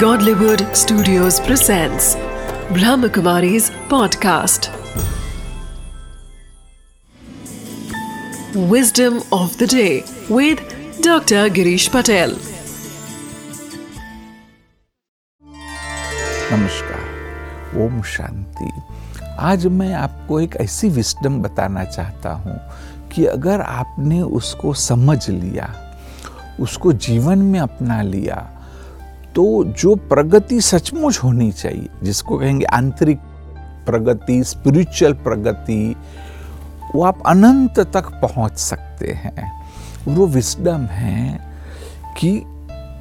Godlywood Studios presents Brahmakumari's podcast. Wisdom of the day with Dr. Girish Patel. नमस्कार ओम शांति आज मैं आपको एक ऐसी विस्डम बताना चाहता हूँ कि अगर आपने उसको समझ लिया उसको जीवन में अपना लिया तो जो प्रगति सचमुच होनी चाहिए, जिसको कहेंगे आंतरिक प्रगति स्पिरिचुअल प्रगति, वो आप अनंत तक पहुँच सकते हैं। वो विस्डम है कि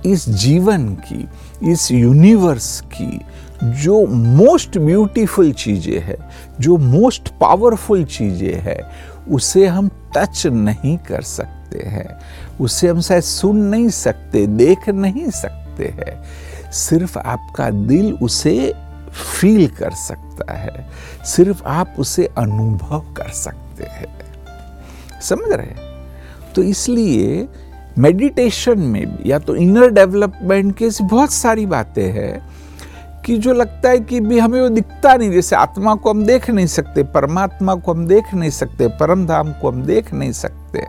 इस जीवन की, इस यूनिवर्स की जो मोस्ट ब्यूटीफुल चीज़ें है, जो मोस्ट पावरफुल चीज़ें है, उसे हम टच नहीं कर सकते हैं। उसे हम शायद सुन नहीं सकते, देख नहीं सकते। हैं। सिर्फ़ आपका दिल उसे फील कर सकता है। सिर्फ़ आप उसे अनुभव कर सकते हैं। समझ रहे हैं? तो इसलिए मेडिटेशन में भी या तो इनर डेवलपमेंट के बहुत सारी बातें हैं कि जो लगता है कि भी हमें वो दिखता नहीं, जैसे आत्मा को हम देख नहीं सकते, परमात्मा को हम देख नहीं सकते, परम धाम को हम देख नहीं सकते।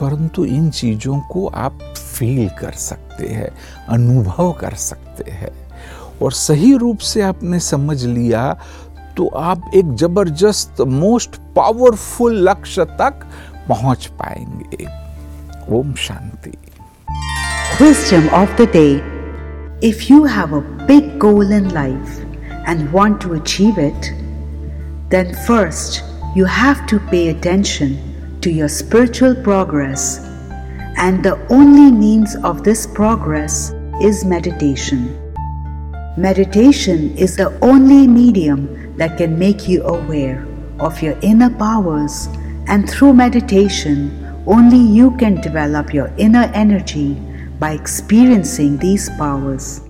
परंतु इन चीज़ों को आप फील कर सकते हैं, अनुभव कर सकते हैं। और सही रूप से आपने समझ लिया तो आप एक ज़बरदस्त मोस्ट पावरफुल लक्ष्य तक पहुँच पाएँगे। ओम शांति। Question of the day if you have a big goal in life and want to achieve it then first you have to pay attention to your spiritual progress and the only means of this progress is meditation. Meditation is the only medium that can make you aware of your inner powers, and through meditation, only you can develop your inner energy by experiencing these powers.